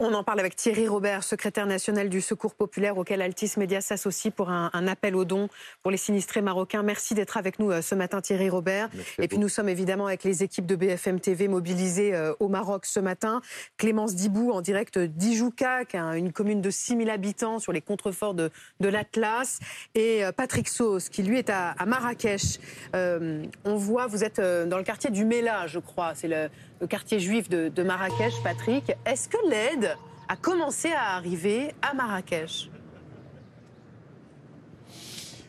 On en parle avec Thierry Robert, secrétaire national du Secours populaire auquel Altis Média s'associe pour un, appel aux dons pour les sinistrés marocains. Merci d'être avec nous euh, ce matin Thierry Robert. Et puis nous sommes évidemment avec les équipes de BFM TV mobilisées euh, au Maroc ce matin. Clémence Dibou en direct d'Ijouka, une commune de 6000 habitants sur les contreforts de, l'Atlas. Et euh, Patrick Sauce qui lui est à, Marrakech. on voit, vous êtes dans le quartier du Mela, je crois. C'est le, quartier juif de Marrakech, Patrick. Est-ce que l'aide a commencé à arriver à Marrakech?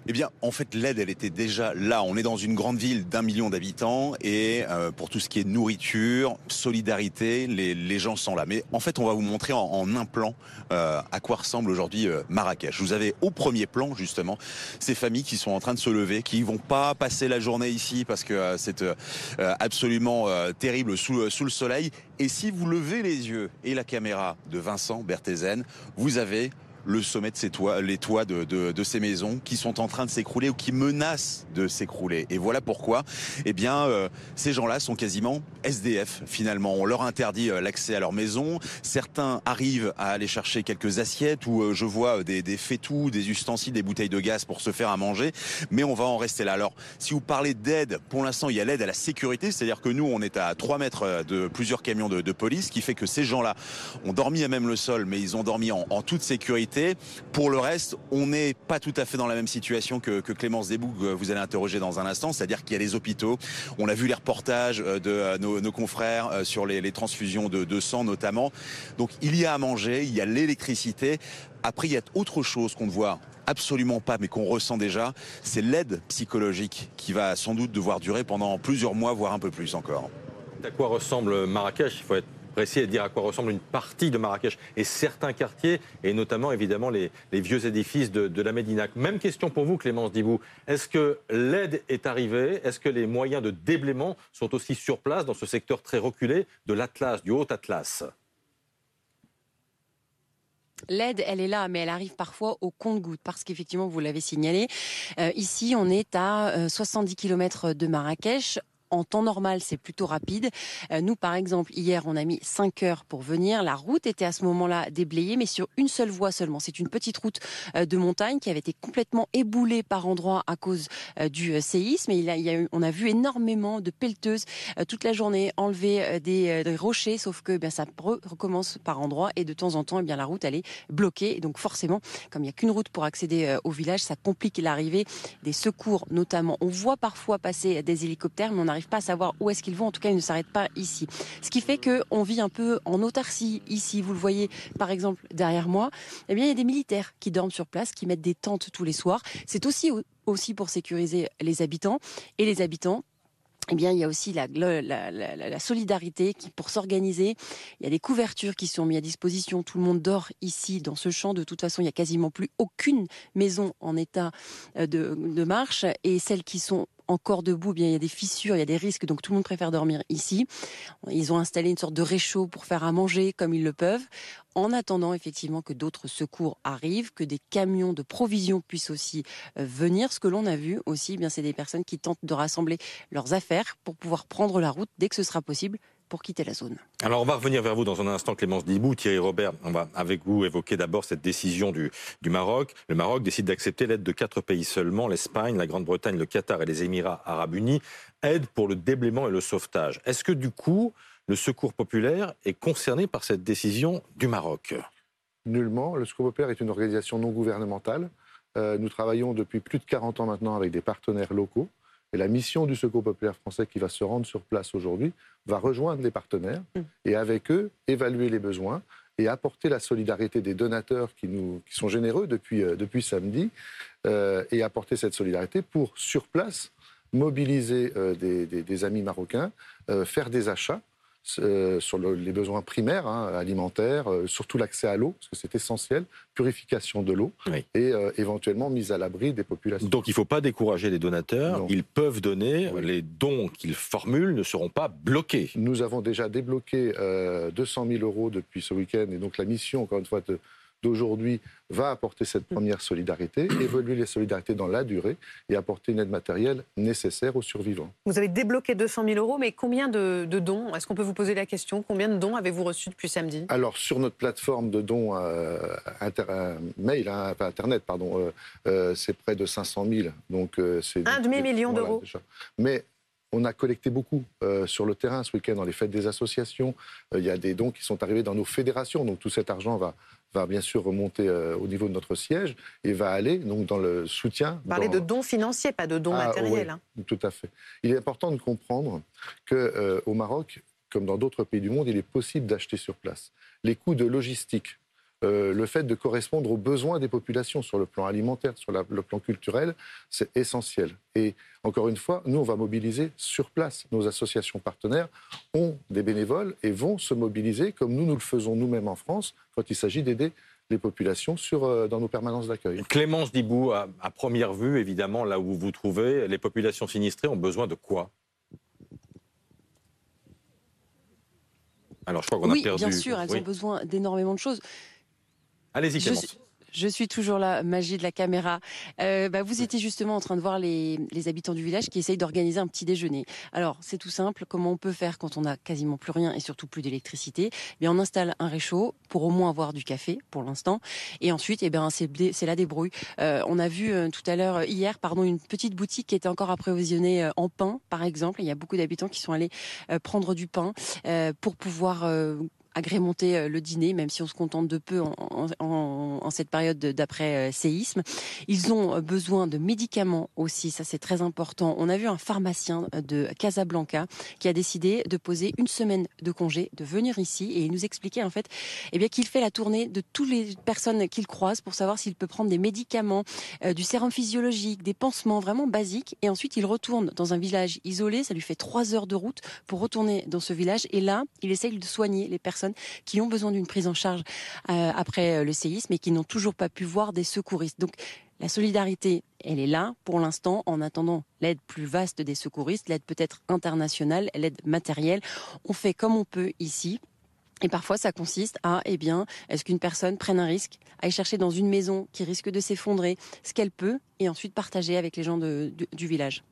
Eh bien, en fait, l'aide, elle était déjà là. On est dans une grande ville d'un million d'habitants et euh, pour tout ce qui est nourriture, solidarité, les, gens sont là. Mais en fait, on va vous montrer en, un plan euh, à quoi ressemble aujourd'hui euh, Marrakech. Vous avez au premier plan, justement, ces familles qui sont en train de se lever, qui vont pas passer la journée ici parce que c'est absolument terrible sous, sous le soleil. Et si vous levez les yeux et la caméra de Vincent Berthézen, vous avez le sommet de ces toits, les toits de, ces maisons qui sont en train de s'écrouler ou qui menacent de s'écrouler. Et voilà pourquoi, eh bien, euh, ces gens-là sont quasiment SDF finalement. On leur interdit euh, l'accès à leur maison. Certains arrivent à aller chercher quelques assiettes ou euh, je vois des, des fétous, des ustensiles, des bouteilles de gaz pour se faire à manger. Mais on va en rester là. Alors, si vous parlez d'aide, pour l'instant, il y a l'aide à la sécurité, c'est-à-dire que nous, on est à 3 mètres de plusieurs camions de, police, qui fait que ces gens-là ont dormi à même le sol, mais ils ont dormi en toute sécurité pour le reste, on n'est pas tout à fait dans la même situation que, Clémence Desboug, vous allez interroger dans un instant, c'est-à-dire qu'il y a les hôpitaux. On a vu les reportages euh, de euh, nos, confrères euh, sur les, transfusions de, sang notamment. Donc il y a à manger, il y a l'électricité. Après, il y a autre chose qu'on ne voit absolument pas, mais qu'on ressent déjà, c'est l'aide psychologique qui va sans doute devoir durer pendant plusieurs mois, voire un peu plus encore. À quoi ressemble Marrakech? Il faut être essayer de dire à quoi ressemble une partie de Marrakech et certains quartiers, et notamment évidemment les, vieux édifices de, la Médina. Même question pour vous, Clémence Dibou. Est-ce que l'aide est arrivée? Est-ce que les moyens de déblaiement sont aussi sur place dans ce secteur très reculé de l'Atlas, du Haut-Atlas L'aide, elle est là, mais elle arrive parfois au compte-goutte, parce qu'effectivement, vous l'avez signalé, euh, ici, on est à 70 euh, km de Marrakech en temps normal, c'est plutôt rapide. Euh, nous, par exemple, hier, on a mis 5 heures pour venir. La route était à ce moment-là déblayée, mais sur une seule voie seulement. C'est une petite route euh, de montagne qui avait été complètement éboulée par endroits à cause euh, du séisme. Et on a vu énormément de pelleteuses toute la journée enlever des, rochers, sauf que bien ça recommence par endroits et de temps en temps, eh bien la route elle est bloquée. Donc forcément, comme il n'y a qu'une route pour accéder au village, ça complique l'arrivée des secours, notamment. On voit parfois passer des hélicoptères, mais on arrive pas à savoir où est-ce qu'ils vont. En tout cas, ils ne s'arrêtent pas ici. Ce qui fait qu'on vit un peu en autarcie ici. Vous le voyez, par exemple, derrière moi. Eh bien, il y a des militaires qui dorment sur place, qui mettent des tentes tous les soirs. C'est aussi aussi pour sécuriser les habitants et les habitants eh bien, il y a aussi la, la, solidarité qui, pour s'organiser. Il y a des couvertures qui sont mises à disposition. Tout le monde dort ici, dans ce champ. De toute façon, il n'y a quasiment plus aucune maison en état euh, de, de marche. Et celles qui sont encore debout, bien il y a des fissures, il y a des risques, donc tout le monde préfère dormir ici. Ils ont installé une sorte de réchaud pour faire à manger comme ils le peuvent, en attendant effectivement que d'autres secours arrivent, que des camions de provisions puissent aussi euh, venir. Ce que l'on a vu aussi, bien c'est des personnes qui tentent de rassembler leurs affaires pour pouvoir prendre la route dès que ce sera possible pour quitter la zone. Alors on va revenir vers vous dans un instant, Clémence Dibou, Thierry Robert. On va avec vous évoquer d'abord cette décision du, du Maroc. Le Maroc décide d'accepter l'aide de quatre pays seulement, l'Espagne, la Grande-Bretagne, le Qatar et les Émirats arabes unis, aide pour le déblaiement et le sauvetage. Est-ce que du coup, le secours populaire est concerné par cette décision du Maroc? Nullement. Le secours populaire est une organisation non gouvernementale. Euh, nous travaillons depuis plus de 40 ans maintenant avec des partenaires locaux. Et la mission du Secours populaire français qui va se rendre sur place aujourd'hui va rejoindre les partenaires mm. et avec eux évaluer les besoins et apporter la solidarité des donateurs qui, nous, qui sont généreux depuis, euh, depuis samedi euh, et apporter cette solidarité pour, sur place, mobiliser euh, des, amis marocains, faire des achats euh, sur les besoins primaires, hein, alimentaires, euh, surtout l'accès à l'eau, parce que c'est essentiel, purification de l'eau, et euh, éventuellement mise à l'abri des populations. Donc il ne faut pas décourager les donateurs, ils peuvent donner, les dons qu'ils formulent ne seront pas bloqués. Nous avons déjà débloqué 200 000 euros depuis ce week-end, et donc la mission, encore une fois, de, d'aujourd'hui va apporter cette première solidarité, évoluer les solidarités dans la durée et apporter une aide matérielle nécessaire aux survivants. Vous avez débloqué 200 000 euros, mais combien de, dons? Est-ce qu'on peut vous poser la question? Combien de dons avez-vous reçus depuis samedi? Alors, sur notre plateforme de dons euh, euh, mail, hein, Internet, pardon, euh, euh, c'est près de 500 000. Donc, c'est un demi-million d'euros. Mais on a collecté beaucoup sur le terrain ce week-end dans les fêtes des associations. il y a des dons qui sont arrivés dans nos fédérations. Donc tout cet argent va, va bien sûr remonter euh, au niveau de notre siège et va aller donc dans le soutien. Parler de dons financiers, pas de dons ah, matériels. Hein. Tout à fait. Il est important de comprendre que euh, au Maroc, comme dans d'autres pays du monde, il est possible d'acheter sur place. Les coûts de logistique euh, le fait de correspondre aux besoins des populations sur le plan alimentaire, sur le plan culturel, c'est essentiel. Et encore une fois, nous, on va mobiliser sur place. Nos associations partenaires ont des bénévoles et vont se mobiliser comme nous, nous le faisons nous-mêmes en France quand il s'agit d'aider les populations sur, euh, dans nos permanences d'accueil. Clémence Dibou, à, à première vue, évidemment, là où vous vous trouvez, les populations sinistrées ont besoin de quoi? Alors, je crois qu'on a perdu. Bien sûr, elles ont besoin d'énormément de choses. Allez-y, Clémence. Je suis toujours là, magie de la caméra. Euh, bah, vous étiez justement en train de voir les, habitants du village qui essayent d'organiser un petit déjeuner. Alors, c'est tout simple. Comment on peut faire quand on n'a quasiment plus rien et surtout plus d'électricité? Eh on installe un réchaud pour au moins avoir du café pour l'instant. Et ensuite, eh bien, c'est la débrouille. Euh, on a vu euh, tout à l'heure, hier, pardon, une petite boutique qui était encore approvisionnée en pain, par exemple. Il y a beaucoup d'habitants qui sont allés prendre du pain pour pouvoir agrémenter euh, le dîner, même si on se contente de peu en, cette période d'après euh, séisme. Ils ont euh, besoin de médicaments aussi, ça c'est très important. On a vu un pharmacien de Casablanca qui a décidé de poser une semaine de congé, de venir ici et il nous expliquait en fait eh bien qu'il fait la tournée de toutes les personnes qu'il croise pour savoir s'il peut prendre des médicaments, du sérum physiologique, des pansements vraiment basiques et ensuite il retourne dans un village isolé, ça lui fait trois heures de route pour retourner dans ce village et là il essaye de soigner les personnes qui ont besoin d'une prise en charge euh, après euh, le séisme et qui n'ont toujours pas pu voir des secouristes. Donc la solidarité, elle est là pour l'instant en attendant l'aide plus vaste des secouristes, l'aide peut-être internationale, l'aide matérielle. On fait comme on peut ici. Et parfois, ça consiste à, eh bien, est-ce qu'une personne prenne un risque, aille chercher dans une maison qui risque de s'effondrer ce qu'elle peut, et ensuite partager avec les gens du village.